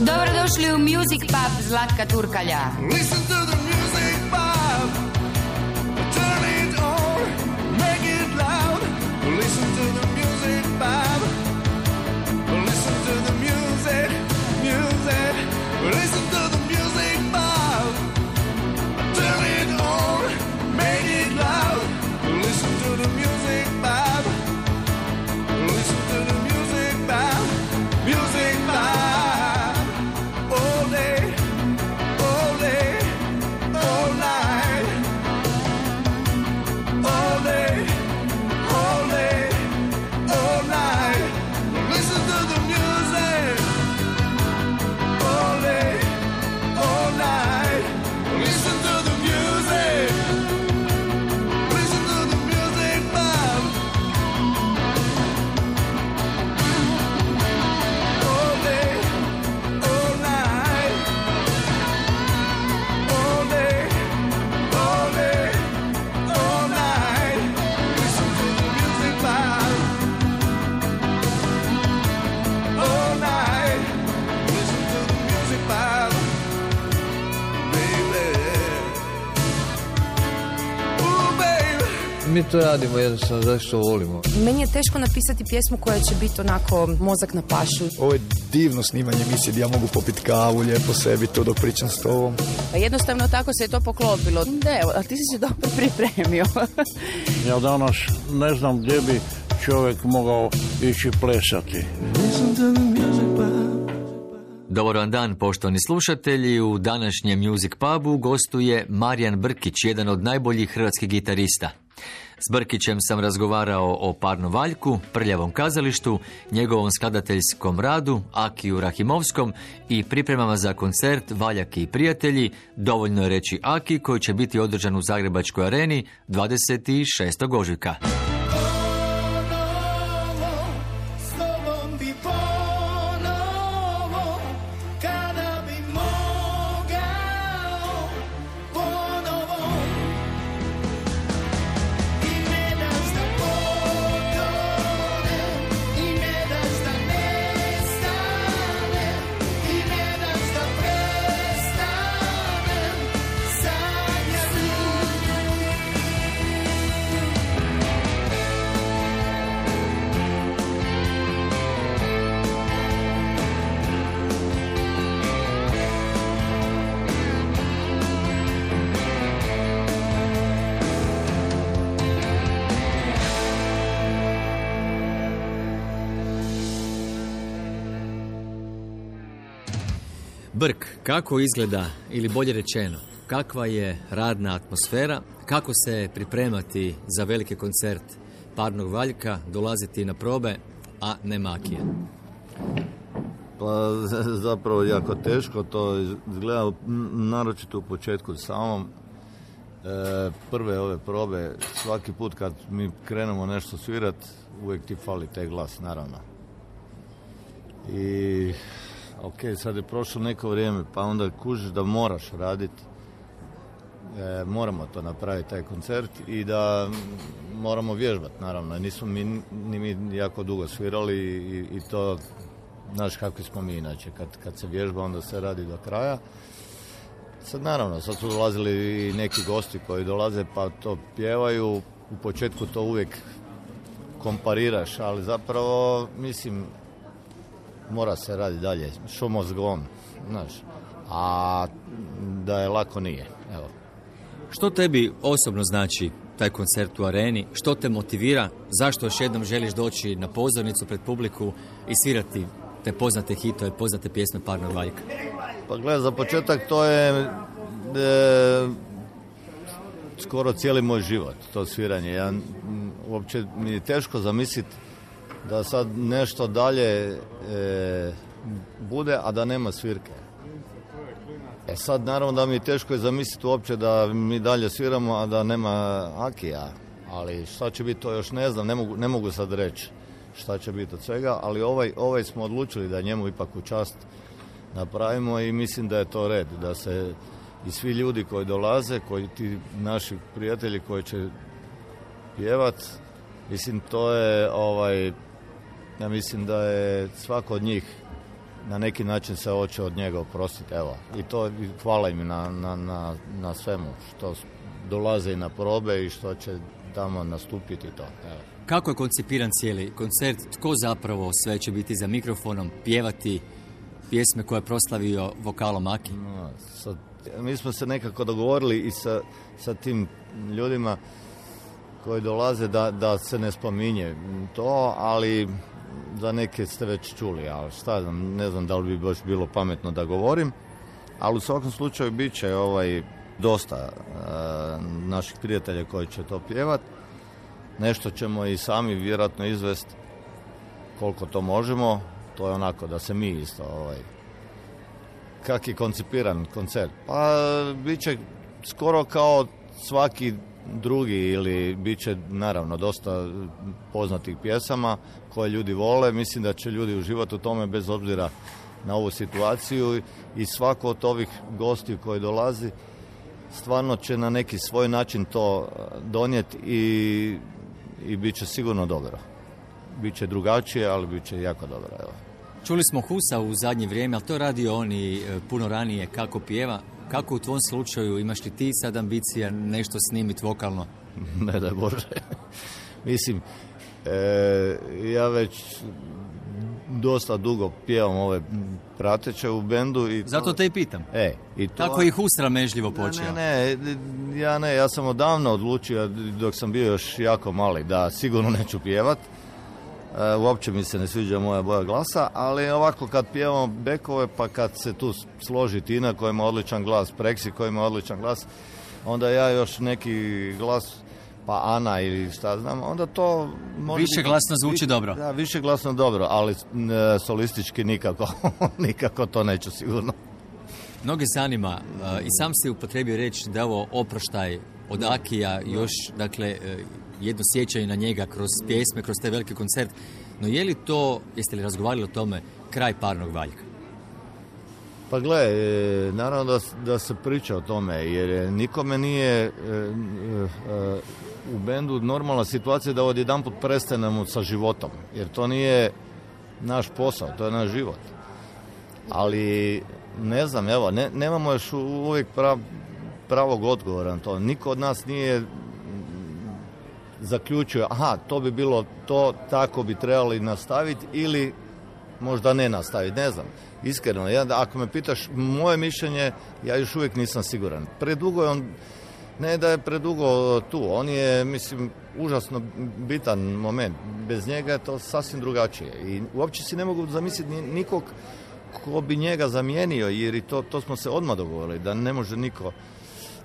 Dobrodošli u Music Pub Zlatka Turkalja. Mi to radimo jednostavno zato što volimo. Meni je teško napisati pjesmu koja će biti onako mozak na pašu. Ovo je divno snimanje emisije gdje ja mogu popiti kavu, lijepo sebi to dok pričam s tobom. Pa jednostavno tako se je to poklopilo. Evo, a ti si se dobro pripremio. Ja danas ne znam gdje bi čovjek mogao ići plesati. Dobar vam dan, poštovani slušatelji. U današnjem Music Pubu gostuje Marijan Brkić, jedan od najboljih hrvatskih gitarista. S Brkićem sam razgovarao o Parno Valjku, Prljavom kazalištu, njegovom skladateljskom radu, Akiju Rahimovskom i pripremama za koncert Valjak i prijatelji, dovoljno je reći Aki, koji će biti održan u Zagrebačkoj areni 26. ožujka. Kako izgleda, ili bolje rečeno, kakva je radna atmosfera, kako se pripremati za veliki koncert Parnog Valjka, dolaziti na probe, a ne makije? Pa zapravo jako teško to izgleda, naročito u početku samom. E, prve ove probe, svaki put kad mi krenemo nešto svirat, uvijek ti fali taj glas, naravno. I ok, sad je prošlo neko vrijeme, pa onda kužiš da moraš raditi. E, moramo to napraviti, taj koncert, i da moramo vježbati, naravno. Nismo mi, ni mi jako dugo svirali i, i to, znaš kakvi smo mi inače, kad, kad se vježba onda se radi do kraja. Sad naravno, sad su dolazili i neki gosti koji dolaze pa to pjevaju, u početku to uvijek kompariraš, ali zapravo, mislim, mora se raditi dalje, show must go on, znaš, a da je lako nije, evo. Što tebi osobno znači taj koncert u areni? Što te motivira? Zašto još jednom želiš doći na pozornicu pred publiku i svirati te poznate hitove, poznate pjesme Parnog Valjka? Pa gledaj, za početak to je e, skoro cijeli moj život, to sviranje. Ja, m, uopće mi je teško zamisliti da sad nešto dalje e, bude, a da nema svirke. E sad naravno da mi je teško je zamisliti uopće da mi dalje sviramo, a da nema Akija. Ali šta će biti to još ne znam, ne mogu, ne mogu sad reći šta će biti od svega, ali ovaj, ovaj smo odlučili da njemu ipak u čast napravimo i mislim da je to red, da se i svi ljudi koji dolaze, koji ti naši prijatelji koji će pjevat, mislim to je ovaj, ja mislim da je svako od njih na neki način se hoće od njega oprostiti, evo. I to hvala im na, na, na, na svemu što dolaze i na probe i što će tamo nastupiti to, evo. Kako je koncipiran cijeli koncert? Tko zapravo sve će biti za mikrofonom, pjevati pjesme koje je proslavio vokalom Aki? No, sad, mi smo se nekako dogovorili i sa, sa tim ljudima koji dolaze da, da se ne spominje to, ali za neke ste već čuli, ali šta znam, ne znam da li bi baš bilo pametno da govorim, ali u svakom slučaju bit će ovaj, dosta e, naših prijatelja koji će to pjevat. Nešto ćemo i sami vjerojatno izvest koliko to možemo, to je onako da se mi isto ovaj, kak je koncipiran koncert? Pa bit će skoro kao svaki drugi ili bit će naravno dosta poznatih pjesama koje ljudi vole. Mislim da će ljudi uživati u tome bez obzira na ovu situaciju i svako od ovih gostiju koji dolazi stvarno će na neki svoj način to eh, donijeti i, i bit će sigurno dobro. Biće drugačije, ali bit će jako dobro. Evo. Čuli smo Husa u zadnje vrijeme, ali to je radio on i e, puno ranije kako pjeva. Kako u tvom slučaju imaš li ti sad ambicija nešto snimiti vokalno? ne daj Bože. Mislim, e, ja već dosta dugo pjevam ove prateće u bendu. I to- Zato te i pitam. E, i to... Kako je i Hus sramežljivo Ne, počeo? ne, ne, ja ne, ja sam odavno odlučio, dok sam bio još jako mali, da sigurno neću pjevat. E, uopće mi se ne sviđa moja boja glasa, ali ovako kad pjevamo bekove, pa kad se tu složi Tina koja ima odličan glas, Preksi koja ima odličan glas, onda ja još neki glas, pa Ana ili šta znam, onda to... može Više biti- glasno zvuči dobro. Da, više glasno dobro, ali n, solistički nikako, nikako to neću sigurno. Mnoge zanima, e, i sam si upotrebio reći da ovo oproštaj od Akija, još, dakle, e, jedno sjećanje na njega kroz pjesme, kroz taj veliki koncert. No je li to, jeste li razgovarali o tome, kraj parnog valjka? Pa gle, e, naravno da, da se priča o tome, jer e, nikome nije e, e, u bendu normalna situacija da odjedanput prestanemo sa životom, jer to nije naš posao, to je naš život. Ali, ne znam, evo, ne, nemamo još uvijek prav, pravog odgovora na to. Niko od nas nije zaključio, aha, to bi bilo to, tako bi trebali nastaviti ili možda ne nastaviti, ne znam. Iskreno, ja, ako me pitaš moje mišljenje, ja još uvijek nisam siguran. Predugo je on, ne da je predugo tu, on je, mislim, užasno bitan moment. Bez njega je to sasvim drugačije. I uopće si ne mogu zamisliti ni- nikog ko bi njega zamijenio, jer i to, to smo se odmah dogovorili, da ne može niko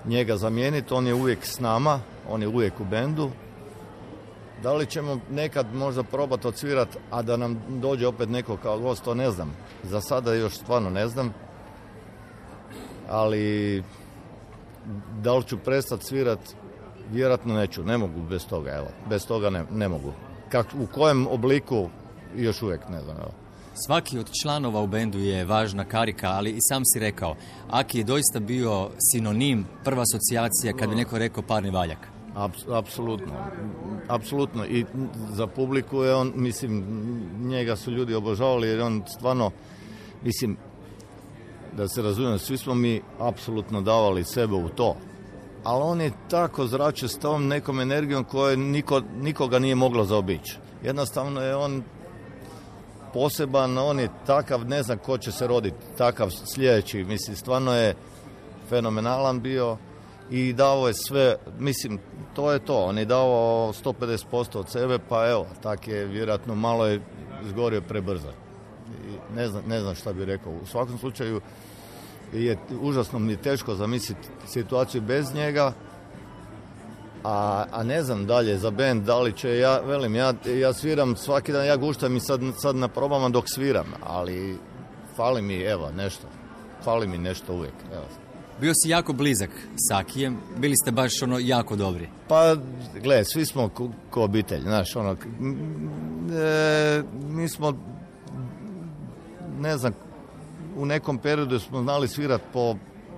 njega zamijeniti, on je uvijek s nama, on je uvijek u bendu, da li ćemo nekad možda probati odsvirat, a da nam dođe opet neko kao gost, to ne znam. Za sada još stvarno ne znam. Ali da li ću prestati svirat, vjerojatno neću. Ne mogu bez toga, evo. Bez toga ne, ne mogu. Kak, u kojem obliku, još uvijek ne znam, evo. Svaki od članova u bendu je važna karika, ali i sam si rekao, Aki je doista bio sinonim, prva asocijacija kad bi neko rekao parni valjak. Aps- Apsolutno. Apsolutno. I za publiku je on, mislim, njega su ljudi obožavali jer je on stvarno, mislim, da se razumijem, svi smo mi apsolutno davali sebe u to. Ali on je tako zračio s tom nekom energijom koje niko, nikoga nije moglo zaobići. Jednostavno je on poseban, on je takav, ne znam ko će se roditi, takav sljedeći, mislim, stvarno je fenomenalan bio i dao je sve, mislim, to je to, on je dao 150% od sebe, pa evo, tak je vjerojatno malo je zgorio prebrzo. Ne znam, ne znam šta bi rekao. U svakom slučaju je užasno mi je teško zamisliti situaciju bez njega, a, a ne znam dalje za band, da li će, ja velim, ja, ja sviram svaki dan, ja guštam i sad, sad na probama dok sviram, ali fali mi, evo, nešto, fali mi nešto uvijek, evo. Bio si jako blizak s Akijem, bili ste baš ono jako dobri. Pa, gle, svi smo ko, ko obitelj, znaš, ono, e, mi smo, ne znam, u nekom periodu smo znali svirat po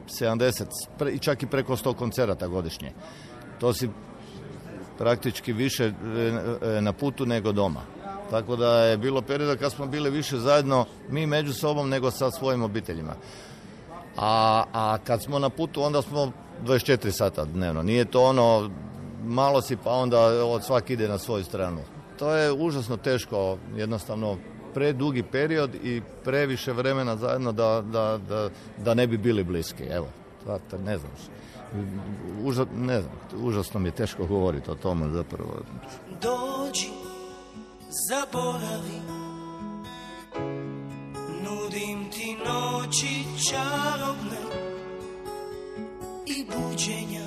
70, pre, i čak i preko 100 koncerata godišnje. To si praktički više e, e, na putu nego doma. Tako da je bilo perioda kad smo bili više zajedno mi među sobom nego sa svojim obiteljima. A, a kad smo na putu onda smo 24 sata dnevno. Nije to ono malo si pa onda od svak ide na svoju stranu. To je užasno teško, jednostavno predugi period i previše vremena zajedno da, da, da, da ne bi bili bliski. Evo, ne znam. Uža, ne znam, užasno mi je teško govoriti o tome zapravo. Dođi, zaboravi Nudim ti noći čarobne I buđenja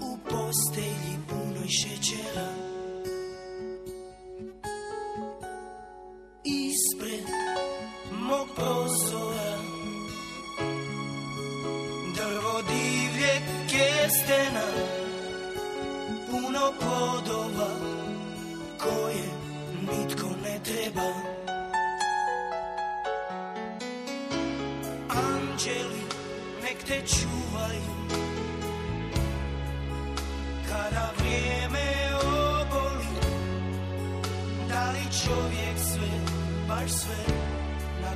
u postelji punoj šećera Ispred mog prozora Drvo divlje kestena Puno plodova koje nitko ne treba. Anđeli nek te čuvaju Kada vrijeme oboli Da li čovjek baš sve Na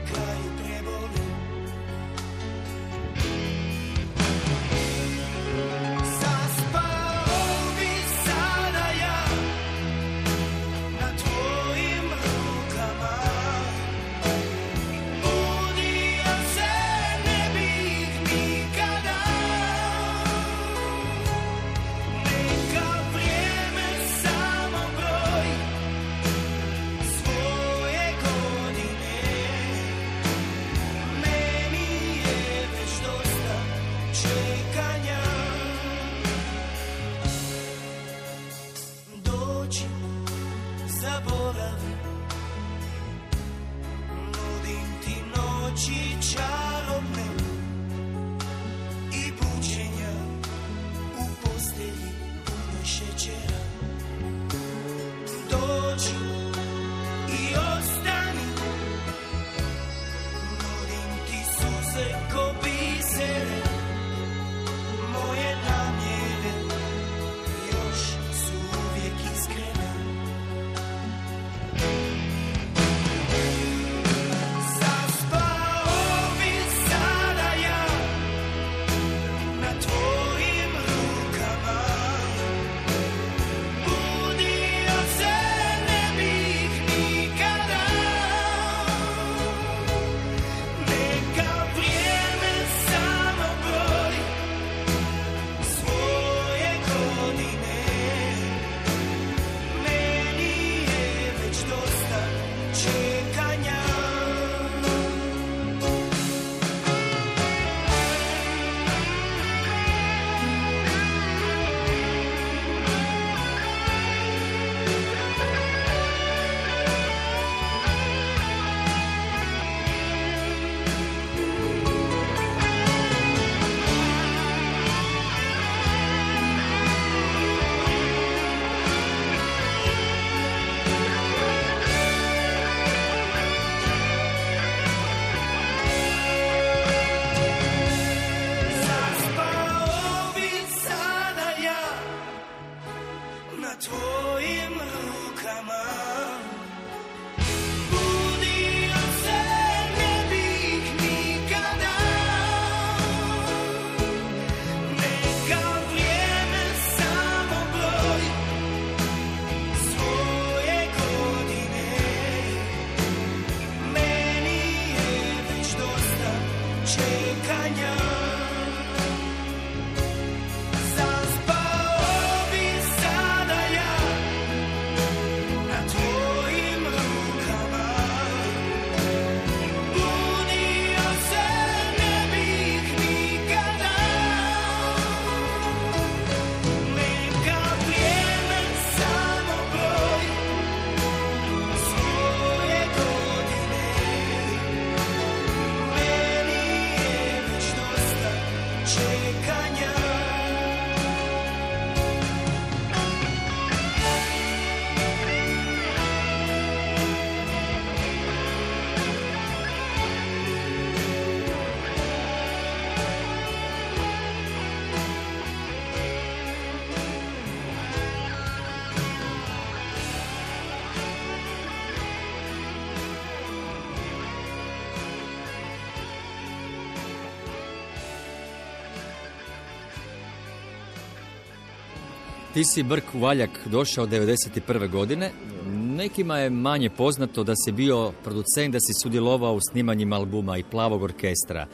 Ti si Brk Valjak došao 1991. godine. Nekima je manje poznato da si bio producent, da si sudjelovao u snimanjima albuma i Plavog orkestra,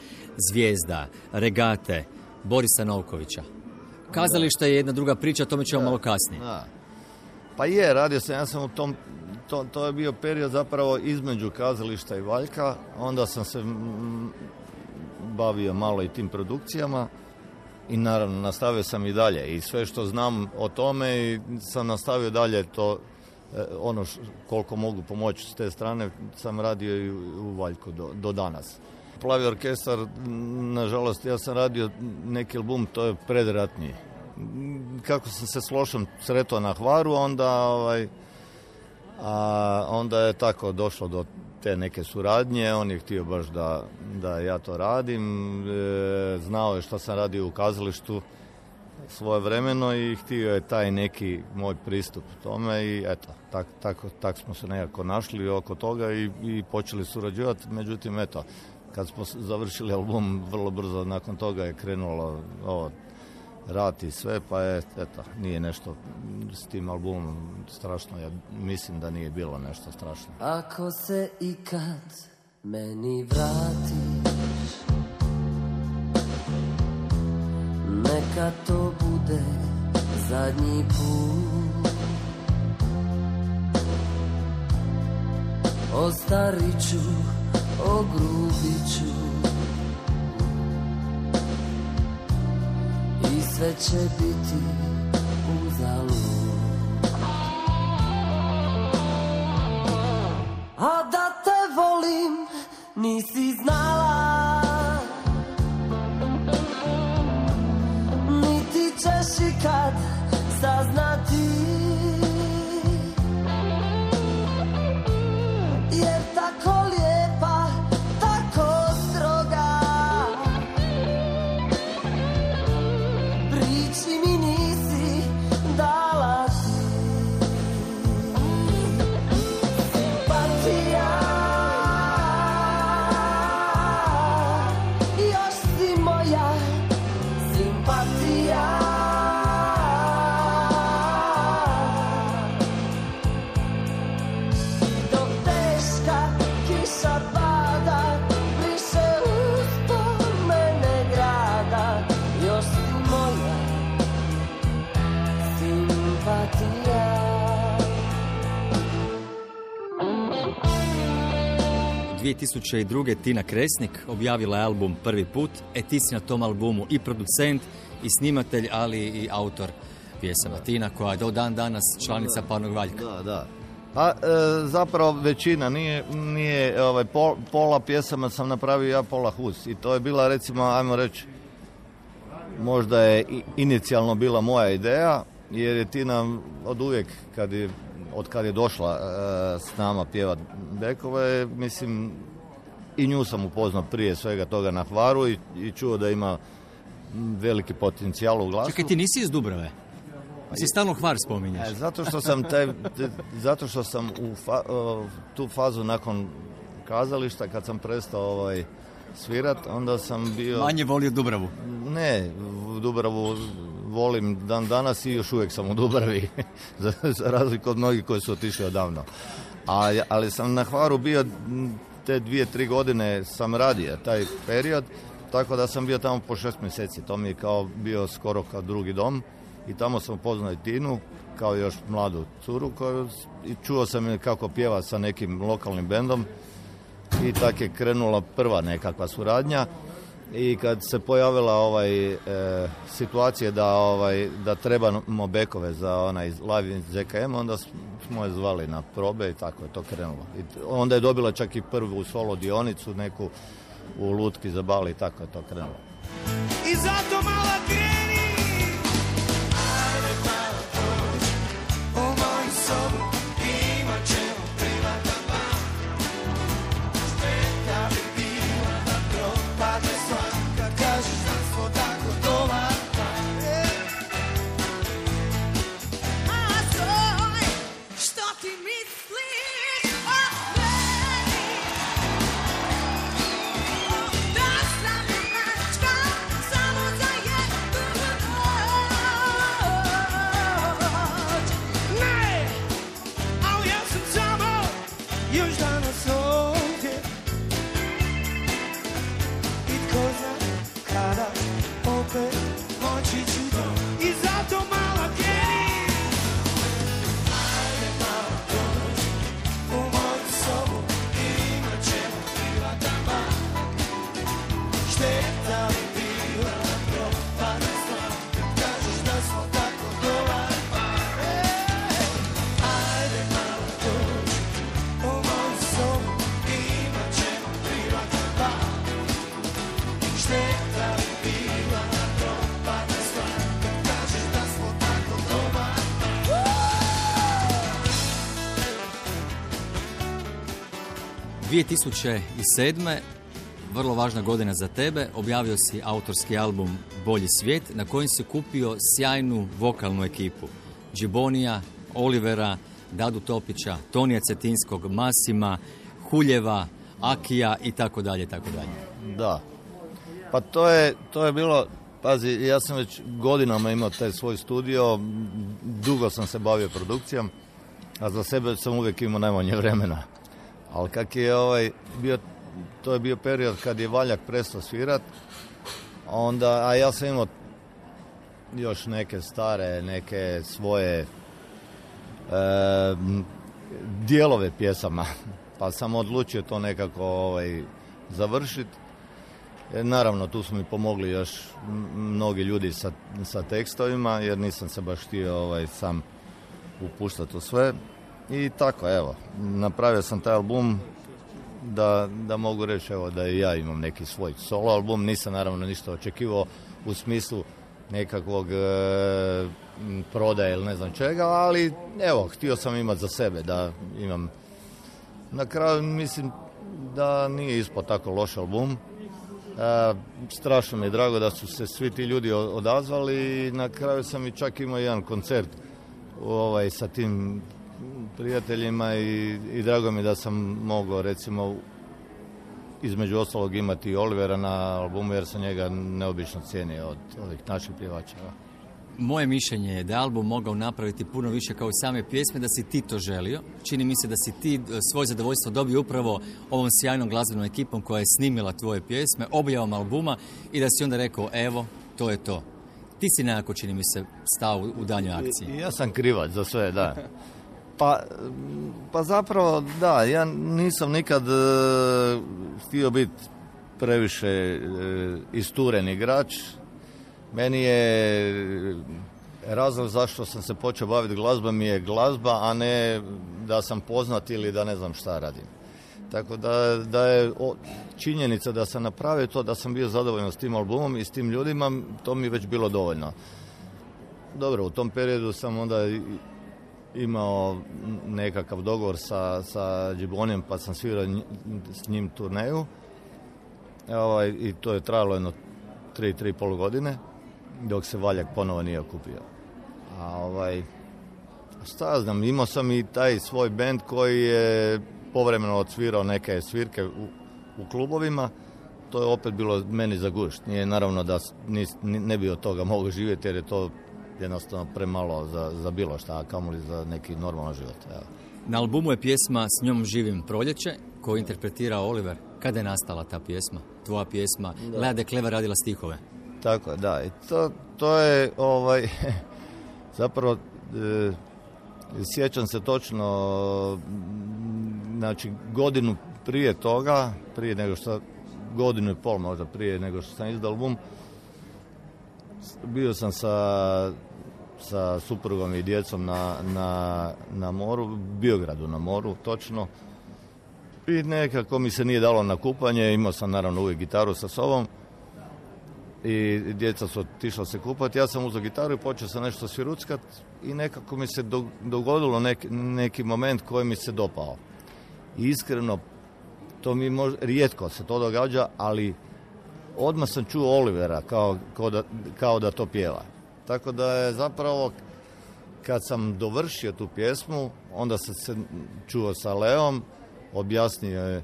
Zvijezda, Regate, Borisa Novkovića. Kazalište je jedna druga priča, o tome ćemo malo kasnije. Da. Pa je, radio sam, ja sam u tom, to, to je bio period zapravo između kazališta i Valjka, onda sam se bavio malo i tim produkcijama i naravno nastavio sam i dalje i sve što znam o tome i sam nastavio dalje to e, ono š- koliko mogu pomoći s te strane sam radio i u Valjku do, do danas. Plavi orkestar, nažalost, ja sam radio neki album, to je predratni. Kako sam se s Lošom sretao na Hvaru, onda ovaj, a onda je tako došlo do te neke suradnje, on je htio baš da, da ja to radim, e, znao je što sam radio u kazalištu svoje vremeno i htio je taj neki moj pristup tome i eto, tak, tako, tak smo se nekako našli oko toga i, i počeli surađivati, međutim eto, kad smo završili album, vrlo brzo nakon toga je krenulo ovo rat i sve, pa je, eto, nije nešto s tim albumom strašno, ja mislim da nije bilo nešto strašno. Ako se ikad meni vratiš Neka to bude zadnji put Ostarit ću, ogrubit ću sve će biti uzalud. A da te volim nisi znala. Niti ćeš ikad saznati 2002. Tina Kresnik objavila je album Prvi put, e ti si na tom albumu i producent, i snimatelj, ali i autor pjesama. Tina koja je do dan danas članica Parnog Valjka. Da, da. Pa e, zapravo većina, nije, nije ovaj, pol- pola pjesama sam napravio ja, pola Hus. I to je bila recimo, ajmo reći, možda je inicijalno bila moja ideja, jer je Tina od uvijek, kad je, od kad je došla e, s nama pjevat bekove, mislim, i nju sam upoznao prije svega toga na Hvaru i, i čuo da ima veliki potencijal u glasu. Čekaj, ti nisi iz Dubrave? Si stalno Hvar spominješ. E, zato što sam taj, zato što sam u fa- o, tu fazu nakon kazališta kad sam prestao ovaj svirat, onda sam bio Manje volio Dubravu. ne, u Dubravu volim dan danas i još uvijek sam u Dubravi za, razliku od mnogih koji su otišli odavno. A, ali sam na Hvaru bio te dvije, tri godine sam radio taj period, tako da sam bio tamo po šest mjeseci. To mi je kao bio skoro kao drugi dom i tamo sam upoznao i Tinu kao još mladu curu koju, i čuo sam je kako pjeva sa nekim lokalnim bendom i tak je krenula prva nekakva suradnja i kad se pojavila ovaj e, situacija da ovaj da trebamo bekove za onaj live ZKM onda smo je zvali na probe i tako je to krenulo. I onda je dobila čak i prvu solo dionicu neku u lutki za bali i tako je to krenulo. I zato mala voltei de 2007. vrlo važna godina za tebe, objavio si autorski album Bolji svijet, na kojem si kupio sjajnu vokalnu ekipu. Džibonija, Olivera, Dadu Topića, Tonija Cetinskog, Masima, Huljeva, Akija i tako dalje, tako dalje. Da. Pa to je, to je bilo, pazi, ja sam već godinama imao taj svoj studio, dugo sam se bavio produkcijom, a za sebe sam uvijek imao najmanje vremena. Ali kak je ovaj bio, to je bio period kad je Valjak prestao svirat, onda, a ja sam imao još neke stare, neke svoje e, dijelove pjesama, pa sam odlučio to nekako ovaj, završiti. E, Naravno, tu su mi pomogli još mnogi ljudi sa, sa tekstovima, jer nisam se baš htio ovaj, sam upuštati u sve. I tako, evo, napravio sam taj album da, da mogu reći evo, da i ja imam neki svoj solo album. Nisam naravno ništa očekivao u smislu nekakvog e, prodaje ili ne znam čega, ali evo, htio sam imati za sebe da imam na kraju mislim da nije ispao tako loš album. E, strašno mi je drago da su se svi ti ljudi odazvali i na kraju sam i čak imao jedan koncert ovaj, sa tim prijateljima i, i drago mi da sam mogao recimo između ostalog imati i Olivera na albumu jer sam njega neobično cijenio od ovih naših pjevača. Moje mišljenje je da je album mogao napraviti puno više kao i same pjesme, da si ti to želio. Čini mi se da si ti e, svoje zadovoljstvo dobio upravo ovom sjajnom glazbenom ekipom koja je snimila tvoje pjesme, objavom albuma i da si onda rekao, evo, to je to. Ti si nekako, čini mi se, stao u- daljnjoj akciji. Ja sam krivac za sve, da. Pa, pa zapravo, da, ja nisam nikad e, htio biti previše e, isturen igrač. Meni je e, razlog zašto sam se počeo baviti glazbom je glazba, a ne da sam poznat ili da ne znam šta radim. Tako da, da je o, činjenica da sam napravio to, da sam bio zadovoljan s tim albumom i s tim ljudima, to mi je već bilo dovoljno. Dobro, u tom periodu sam onda imao nekakav dogovor sa, sa Džibonijem, pa sam svirao s njim turneju. Ovaj, I to je trajalo jedno tri, tri i pol godine, dok se Valjak ponovo nije okupio. A ovaj, šta ja znam, imao sam i taj svoj band koji je povremeno odsvirao neke svirke u, u klubovima. To je opet bilo meni za gušt. Nije naravno da nis- ni- ne bi od toga mogao živjeti jer je to jednostavno premalo za, za bilo šta, a kamoli za neki normalan život. Evo. Na albumu je pjesma S njom živim proljeće, koju interpretira Oliver. Kada je nastala ta pjesma? Tvoja pjesma. Da. Lea de Kleva radila stihove. Tako je, da. I to, to je ovaj, zapravo e, sjećam se točno znači godinu prije toga, prije nego što godinu i pol možda prije nego što sam izdao album, bio sam sa, sa suprugom i djecom na, na, na moru, Biogradu na moru, točno. I nekako mi se nije dalo na kupanje, imao sam naravno uvijek gitaru sa sobom i djeca su otišla se kupati. Ja sam uzeo gitaru i počeo sam nešto sviruckat i nekako mi se do- dogodilo neki, neki moment koji mi se dopao. I iskreno, to mi rijetko se to događa, ali odmah sam čuo Olivera kao, kao, da, kao da to pjeva. Tako da je zapravo kad sam dovršio tu pjesmu, onda sam se čuo sa Leom, objasnio je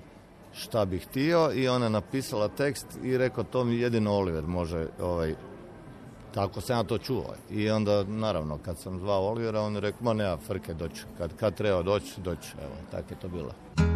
šta bi htio i ona je napisala tekst i rekao to mi jedino Oliver može ovaj, tako sam ja to čuo. I onda, naravno, kad sam zvao Olivera, on je rekao, ma nema frke, doći. Kad, kad treba doći, doći. Evo, tako je to bilo.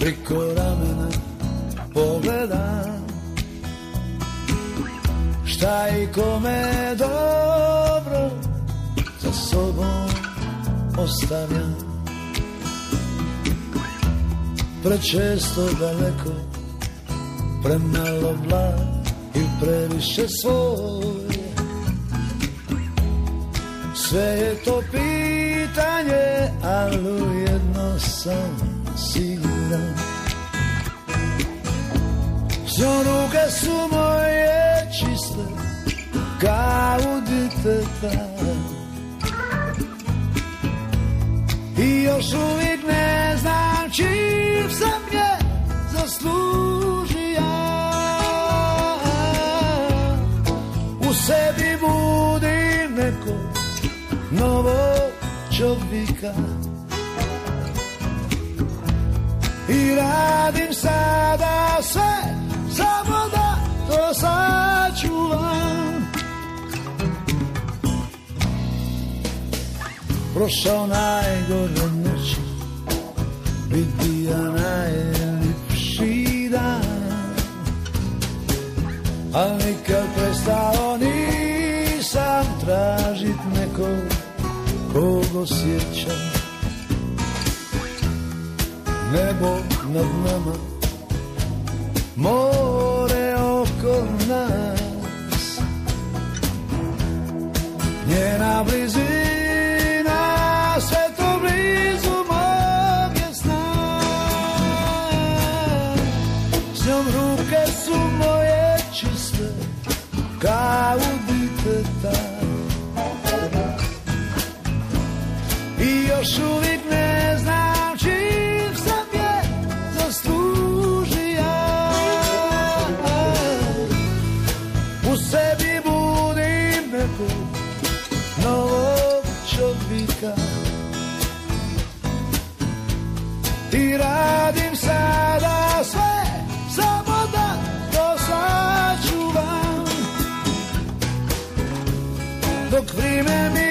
Priko ramena Pogledam Šta i kome dobro za sobom ostavljam Prečesto daleko, premalo blag i previše svoje Sve je to pitanje, ali jedno sam siguran S njom ruke su moje čiste, kao u diteta I još uvijek ne znam čim sam je zaslužio. U sebi budim neko novog čovjeka Radim sada sve samo da to sačuvam. Prošao najgore noći Bit bija najljepši dan. Al nikad prestao nisam tražit nekog kog osjećam. Nebo nad nama. More oko nas. Njena blizina sve to blizu mog je sna. S njom ruke su moje čiste Kao diteta I još uvijek Dok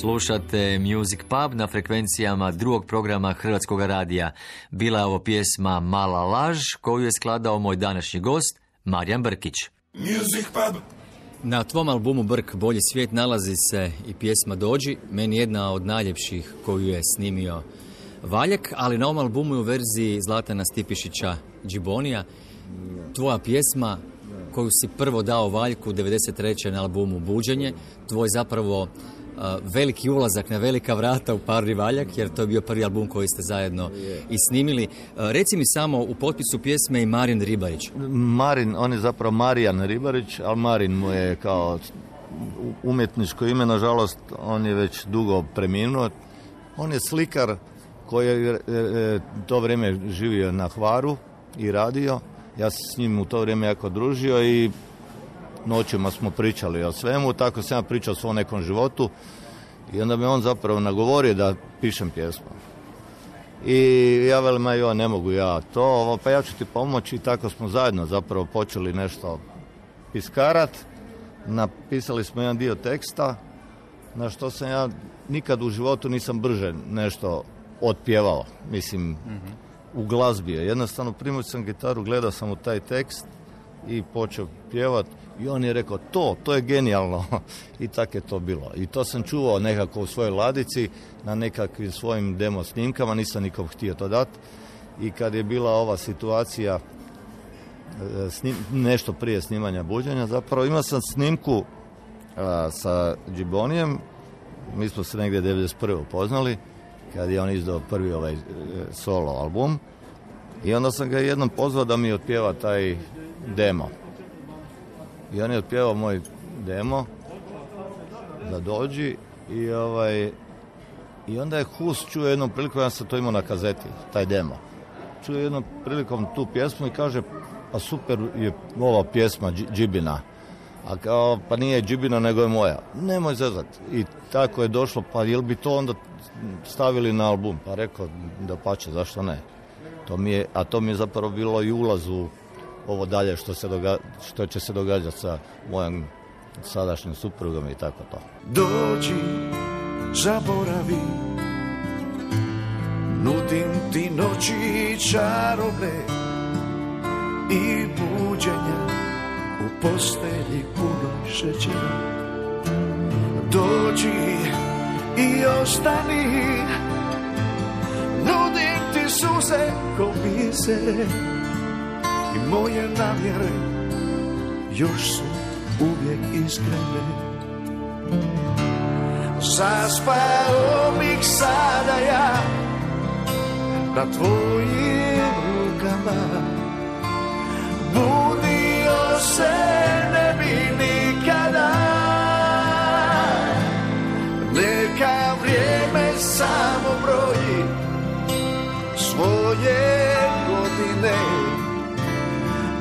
Slušate Music Pub na frekvencijama drugog programa Hrvatskog radija. Bila je ovo pjesma Mala laž koju je skladao moj današnji gost Marijan Brkić. Music Pub. Na tvom albumu Brk, Bolji svijet nalazi se i pjesma Dođi, meni jedna od najljepših koju je snimio Valjak, ali na ovom albumu je u verziji Zlatana Stipišića Džibonija. Tvoja pjesma koju si prvo dao Valjku 93. na albumu Buđenje, tvoj zapravo veliki ulazak na velika vrata u Parni Valjak, jer to je bio prvi album koji ste zajedno i snimili. A, Reci mi samo u potpisu pjesme i Marin Ribarić. Marin, on je zapravo Marijan Ribarić, ali Marin mu je kao umjetničko ime, nažalost, on je već dugo preminuo. On je slikar koji je e, e, to vrijeme živio na Hvaru i radio. Ja sam s njim u to vrijeme jako družio i noćima smo pričali o svemu, tako sam ja pričao o svom nekom životu i onda me on zapravo nagovorio da pišem pjesmu. I ja velim, ma ne mogu ja to, pa ja ću ti pomoći i tako smo zajedno zapravo počeli nešto piskarat. Napisali smo jedan dio teksta, na što sam ja nikad u životu nisam brže nešto otpjevao. Mislim, u glazbi je. Jednostavno primio sam gitaru, gledao sam u taj tekst i počeo pjevat i on je rekao to, to je genijalno i tako je to bilo. I to sam čuvao nekako u svojoj ladici na nekakvim svojim demo snimkama, nisam nikom htio to dati i kad je bila ova situacija e, snim, nešto prije snimanja buđenja, zapravo imao sam snimku a, sa Džibonijem, mi smo se negdje 91. upoznali, kad je on izdao prvi ovaj e, solo album i onda sam ga jednom pozvao da mi otpjeva taj demo. I on je otpjevao moj demo da dođi i ovaj i onda je Hus čuo jednom prilikom, ja sam to imao na kazeti, taj demo. Čuo jednom prilikom tu pjesmu i kaže, pa super je ova pjesma Dži- Džibina. A kao, pa nije Džibina, nego je moja. Nemoj zezat. I tako je došlo, pa jel bi to onda stavili na album? Pa rekao, da pače, zašto ne? To mi je, a to mi je zapravo bilo i ulaz u ovo dalje što, se doga, što će se događati sa mojom sadašnjim suprugom i tako to. Dođi, zaboravi Nudim ti noći čarobne I buđenja u postelji punoj šećera Dođi i ostani Nudim ti suze ko I moje namjere još su uvijek iskrene. Zaspao bih sada ja na tvojim rukama. Budio se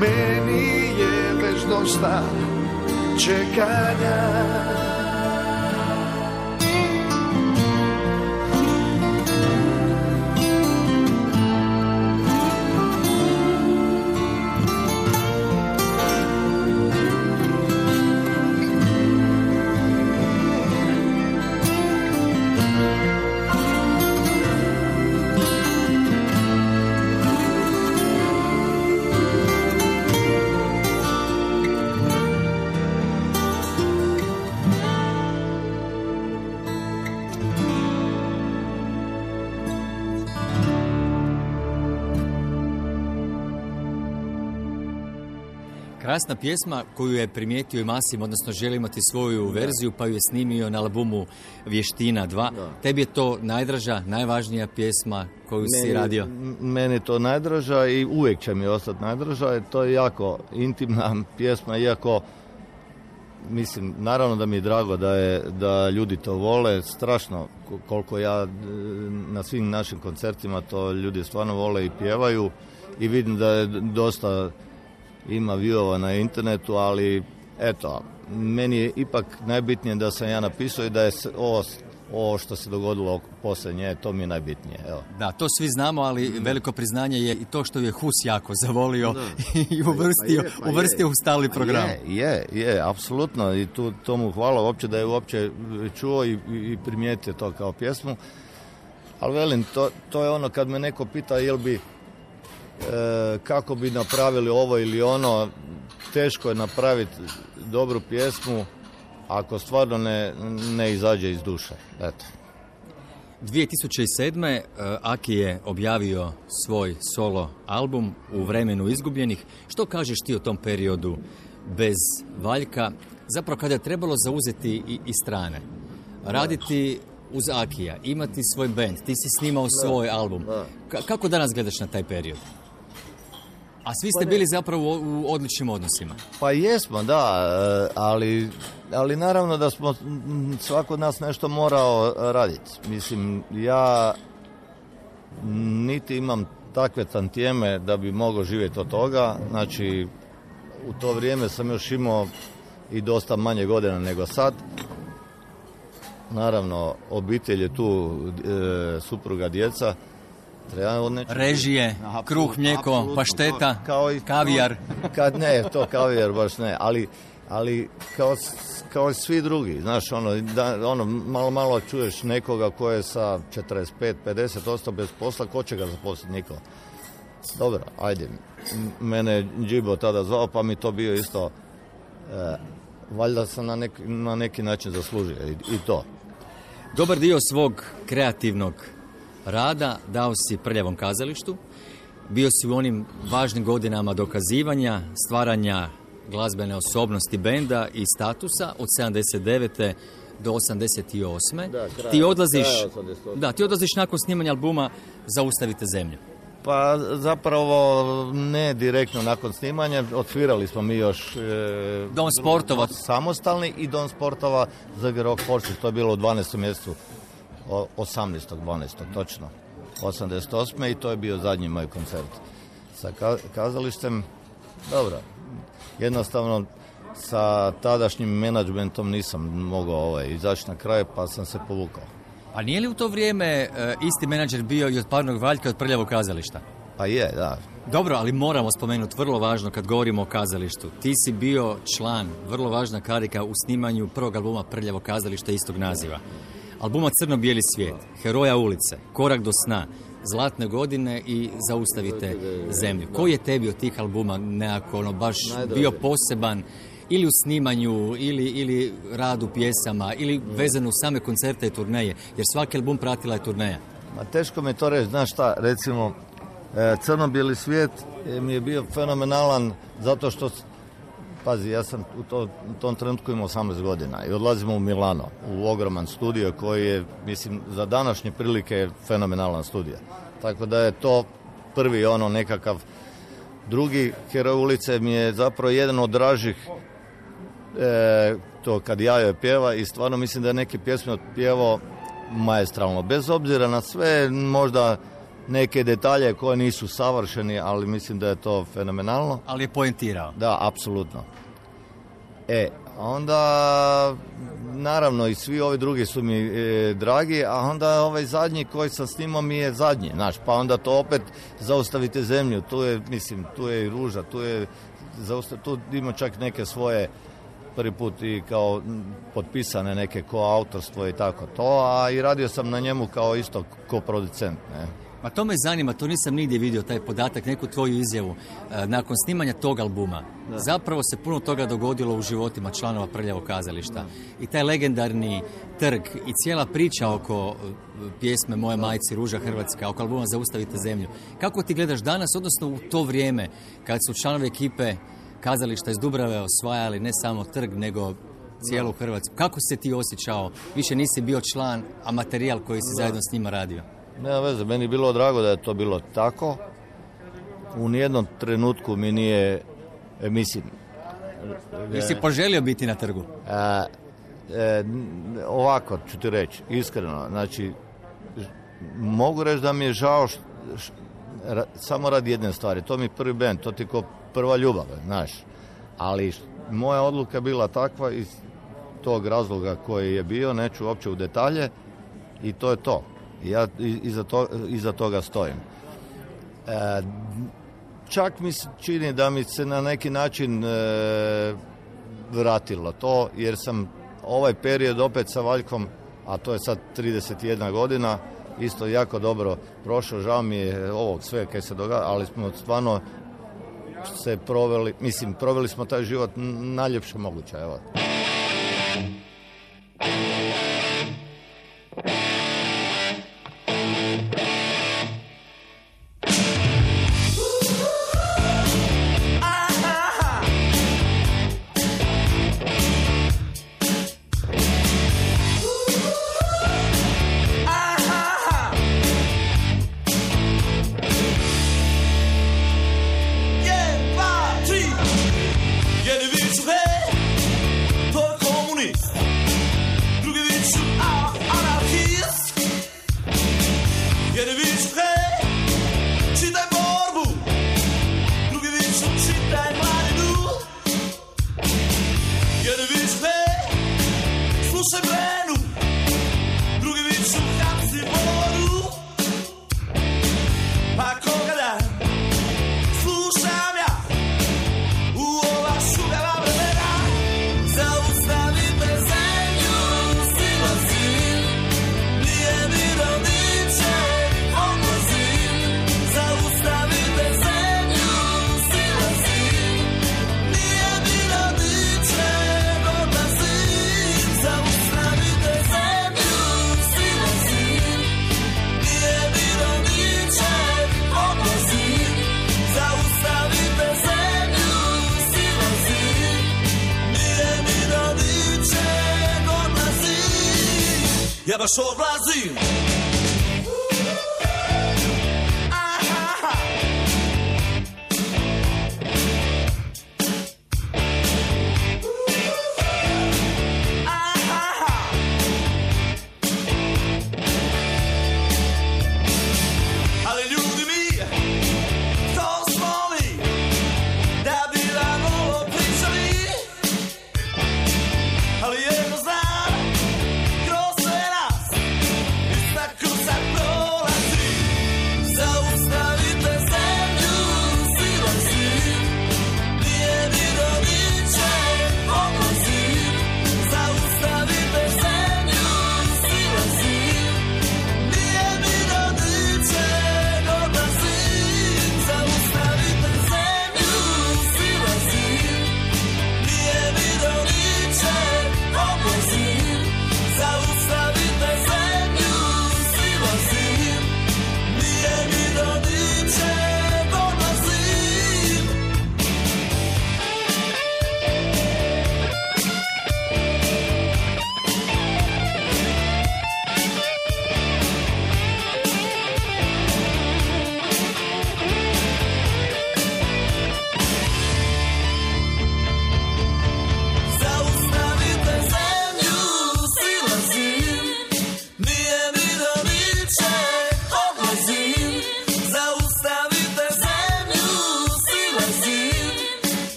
Meni je već dosta čekanja Krasna pjesma koju je primijetio i Masim, odnosno želi imati svoju verziju, pa ju je snimio na albumu Vještina 2. Tebi je to najdraža, najvažnija pjesma koju si Meni- radio? m- Meni to najdraža i uvijek će mi ostati najdraža. jer To je jako intimna pjesma, iako mislim, naravno da mi je drago da, je, da ljudi to vole, strašno ko- koliko ja e, na svim našim koncertima to ljudi stvarno vole i pjevaju i vidim da je dosta ima viewova na internetu, ali eto, meni je ipak najbitnije da sam ja napisao i da je ovo ovo što se dogodilo poslije nje, to mi je najbitnije. Evo. Da, to svi znamo, ali veliko priznanje je i to što je Hus jako zavolio i uvrstio, Pa je, pa je. uvrstio u stalni Pa program. Je, je, je, apsolutno i tu tomu hvala uopće da je uopće čuo i, i primijetio to kao pjesmu. Ali velim, to, to je ono kad me neko pita jel bi e, kako bi napravili ovo ili ono, teško je napraviti dobru pjesmu ako stvarno ne, ne izađe iz duše. Eto. 2007. eh, Aki je objavio svoj solo album u vremenu izgubljenih. Što kažeš ti o tom periodu bez Valjka? Zapravo kada je trebalo zauzeti i, i strane. Raditi uz Akija, imati svoj band, ti si snimao svoj album. Ka- kako danas gledaš na taj period? A svi ste Pa bili zapravo u- odličnim odnosima. Pa jesmo, da, e, ali, ali naravno da smo svako od nas nešto morao raditi. Mislim, ja niti imam takve tantijeme da bi mogao živjeti od toga. Znači, u to vrijeme sam još imao i dosta manje godina nego sad. Naravno, obitelj je tu, e, supruga, djeca. Treba Režije, kruh, mlijeko, pašteta, kao i- kavijar. Kad ne, to kavijar baš ne, ali, ali kao, kao i svi drugi, znaš, ono, da, ono, malo, malo čuješ nekoga ko je sa 45, 50 ostao bez posla, ko će ga zaposliti, niko. Dobro, ajde, mene je Džibo tada zvao, pa mi to bio isto, e, valjda sam na, nek- na neki način zaslužio i, i to. Dobar dio svog kreativnog rada dao si prljavom kazalištu. Bio si u onim važnim godinama dokazivanja, stvaranja glazbene osobnosti benda i statusa od 79. do 88. Da, kraj- ti odlaziš, kraj 88. da, ti odlaziš nakon snimanja albuma Zaustavite zemlju. Pa zapravo ne direktno nakon snimanja, odsvirali smo mi još e, Dom sportova. samostalni i Dom sportova za Rock Forces, to je bilo u 12. mjesecu, o- 18. 12. točno, 88. i to je bio zadnji moj koncert sa ka- kazalištem. Dobro, jednostavno sa tadašnjim menadžmentom nisam mogao ovaj, izaći na kraj pa sam se povukao. A nije li u to vrijeme e, isti menadžer bio i od Parnog Valjka od Prljavog kazališta? Pa je, da. Dobro, ali moramo spomenuti, vrlo važno kad govorimo o kazalištu. Ti si bio član, vrlo važna karika u snimanju prvog albuma Prljavo kazalište istog naziva. Albuma Crno-bijeli svijet, Heroja ulice, Korak do sna, Zlatne godine i Zaustavite zemlju. Koji je tebi od tih albuma nekako ono baš bio poseban ili u snimanju, ili, ili radu pjesama, ili vezano u same koncerte i turneje, jer svaki album pratila je turneja. Ma teško mi je to reći, znaš šta, recimo, e, crno-bijeli svijet e, mi je bio fenomenalan zato što, pazi, ja sam u, to, u tom trenutku imao 18 godina i odlazimo u Milano, u ogroman studio koji je, mislim, za današnje prilike fenomenalan studio. Tako da je to prvi ono nekakav Drugi, Heroj ulice mi je zapravo jedan od dražih e, to kad Jajo pjeva i stvarno mislim da je neke pjesme otpjevao maestralno. Bez obzira na sve možda neke detalje koje nisu savršeni, ali mislim da je to fenomenalno. Ali je poentirao. Da, apsolutno. E, onda naravno i svi ovi drugi su mi e, dragi, a onda ovaj zadnji koji sam snimao mi je zadnji, znaš, pa onda to opet zaustavite zemlju, tu je, mislim, tu je i ruža, tu je, zaustav, tu ima čak neke svoje prvi put i kao potpisane neke koautorstvo i tako to, a i radio sam na njemu kao isto koproducent, ne. Ma to me zanima, to nisam nigdje vidio, taj podatak, neku tvoju izjavu. E, Nakon snimanja tog albuma, zapravo se puno toga dogodilo u životima članova Prljavog kazališta. I taj legendarni trg i cijela priča oko e, pjesme Moje majci Ruža Hrvatska, oko albuma Zaustavite zemlju. Kako ti gledaš danas, odnosno u to vrijeme, kad su članovi ekipe kazališta iz Dubrave osvajali ne samo trg, nego cijelu Hrvatsku. Kako se ti osjećao? Više nisi bio član, a materijal koji si zajedno s njima radio. Nema veze, meni je bilo drago da je to bilo tako. U nijednom trenutku mi nije, mislim... Jesi poželio biti na trgu? E, e, ovako ću ti reći, iskreno, znači, mogu reći da mi je žao š- š- ra- samo radi jedne stvari, to mi je prvi band, to ti ko prva ljubav, znaš, ali š- moja odluka je bila takva iz tog razloga koji je bio, neću uopće u detalje, I to je to. Ja iza, to, iza toga stojim. E, čak mi se čini da mi se na neki način e, vratilo to, jer sam ovaj period opet sa Valjkom, a to je sad 31 godina, isto jako dobro prošao, žao mi je ovog sve kaj se događa, ali smo stvarno se proveli, mislim, proveli smo taj život najljepše moguće, evo.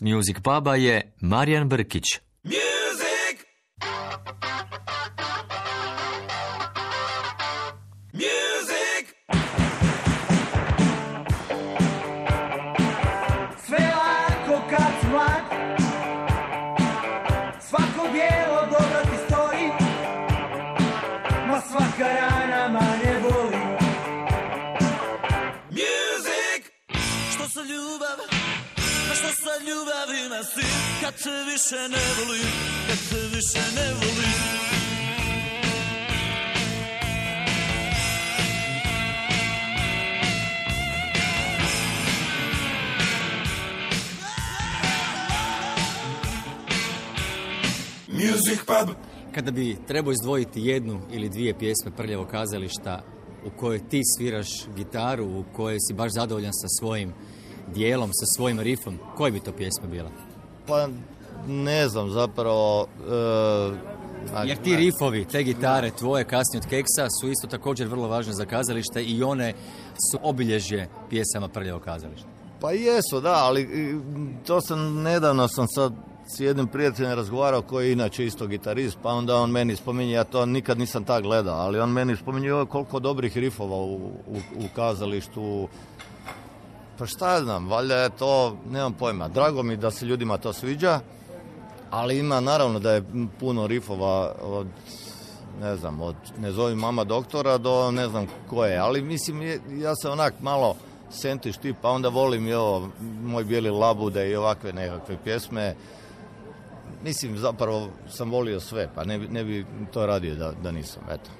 Music Puba je Marijan Brkić. Što sa ljubav ima si? Kad te više ne volim, kad te više ne volim. Music pub. Kada bi trebao izdvojiti jednu ili dvije pjesme prljavog kazališta u kojoj ti sviraš gitaru, u kojoj si baš zadovoljan sa svojim dijelom, sa svojim rifom, koje bi to pjesme bila? Pa ne znam zapravo... e, Jer ti rifovi, te gitare tvoje kasnije od Keksa su isto također vrlo važne za kazalište i one su obilježje pjesama Prljavo kazalište. Pa jesu, da, ali to sam nedavno sam sad s jednim prijateljem razgovarao koji je inače isto gitarist, pa onda on meni spominje, ja to nikad nisam tak gledao, ali on meni spominje "Joj, koliko dobrih rifova u, u, u kazalištu. Pa šta ja znam, valjda je to, nemam pojma, drago mi da se ljudima to sviđa, ali ima naravno da je puno rifova od ne znam, od ne zovi mama doktora do ne znam koje, ali mislim je- ja sam onak malo sentiš tip, pa onda volim i ovo, moj bijeli labude i ovakve nekakve pjesme. Mislim, zapravo sam volio sve, pa ne ne bi to radio da, da nisam, eto.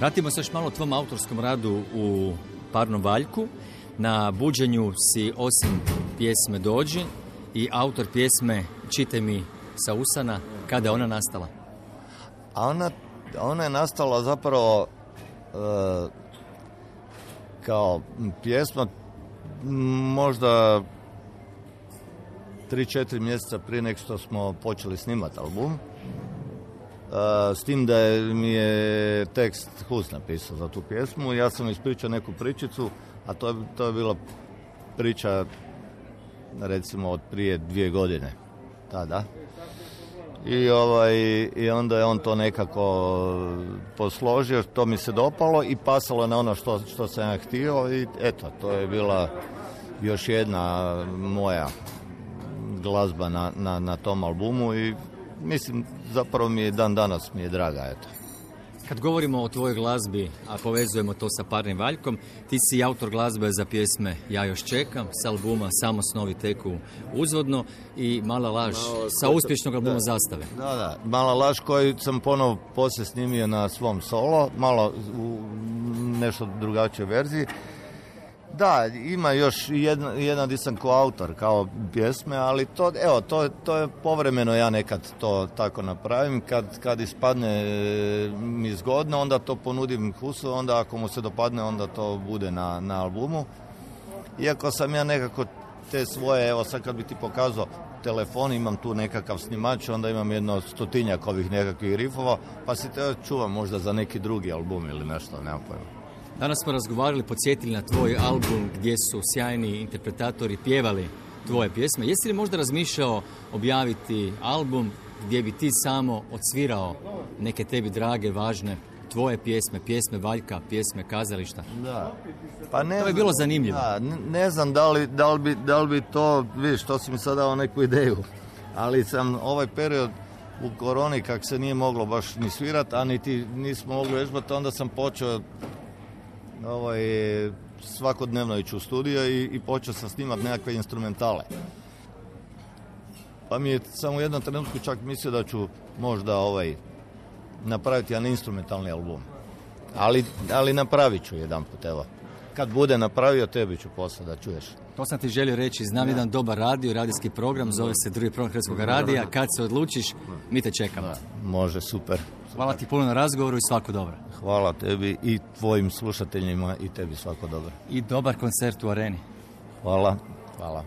Vratimo se još malo tvom autorskom radu u Parnom Valjku. Na buđenju si osim pjesme Dođi i autor pjesme Čitaj mi sa usana. Kada je ona nastala? A ona, ona je nastala zapravo e, kao pjesma možda 3-4 mjeseca prije nek što smo počeli snimati album. E, s tim da je, mi je tekst Hus napisao za tu pjesmu. Ja sam ispričao neku pričicu, a to je, to je bila priča recimo od prije dvije godine. Tada. I, ovaj, I onda je on to nekako posložio, to mi se dopalo i pasalo na ono što, što sam ja htio i eto, to je bila još jedna moja glazba na, na, na tom albumu i mislim, zapravo mi je dan danas mi je draga, eto. Kad govorimo o tvojoj glazbi, a povezujemo to sa Parnim Valjkom, ti si autor glazbe za pjesme Ja još čekam, s albuma Samo snovi teku uzvodno i Mala laž sa uspješnog albuma Da. Zastave. Da, da. Mala laž koju sam ponovo poslije snimio na svom solo, malo u nešto drugačijoj verziji. Da, ima još jedna, jedan di sam koautor kao pjesme, ali to, evo, to, to je povremeno ja nekad to tako napravim. Kad, kad ispadne e, mi zgodno, onda to ponudim Husu, onda ako mu se dopadne, onda to bude na, na albumu. Iako sam ja nekako te svoje, evo sad kad bi ti pokazao telefon, imam tu nekakav snimač, onda imam jedno stotinjak ovih nekakvih rifova, pa si te čuvam možda za neki drugi album ili nešto, nemam pojma. Danas smo razgovarali, podsjetili na tvoj album gdje su sjajni interpretatori pjevali tvoje pjesme. Jesi li možda razmišljao objaviti album gdje bi ti samo odsvirao neke tebi drage, važne tvoje pjesme, pjesme Valjka, pjesme kazališta? Da. Pa ne To bi bilo zanimljivo. Da, ne znam da li, da, li bi, da li bi to, vidiš, to si mi sad dao neku ideju. Ali sam ovaj period u koroni, kak se nije moglo baš ni svirat, a niti nismo mogli vježbati, onda sam počeo ovaj, svakodnevno ići u studio i, i počeo sam snimati nekakve instrumentale. Pa mi je samo u jednom trenutku čak mislio da ću možda ovaj, napraviti jedan instrumentalni album. Ali, ali napravit ću jedan put, evo. Kad bude napravio, tebi ću posle da čuješ. To sam ti želio reći, znam jedan dobar radio, radijski program, zove se drugi program Hrvatskog radija. Kad se odlučiš, mi te čekamo. Može, super. Hvala ti puno na razgovoru i svako dobro. Hvala tebi i tvojim slušateljima i tebi svako dobro. I dobar koncert u areni. Hvala. Hvala.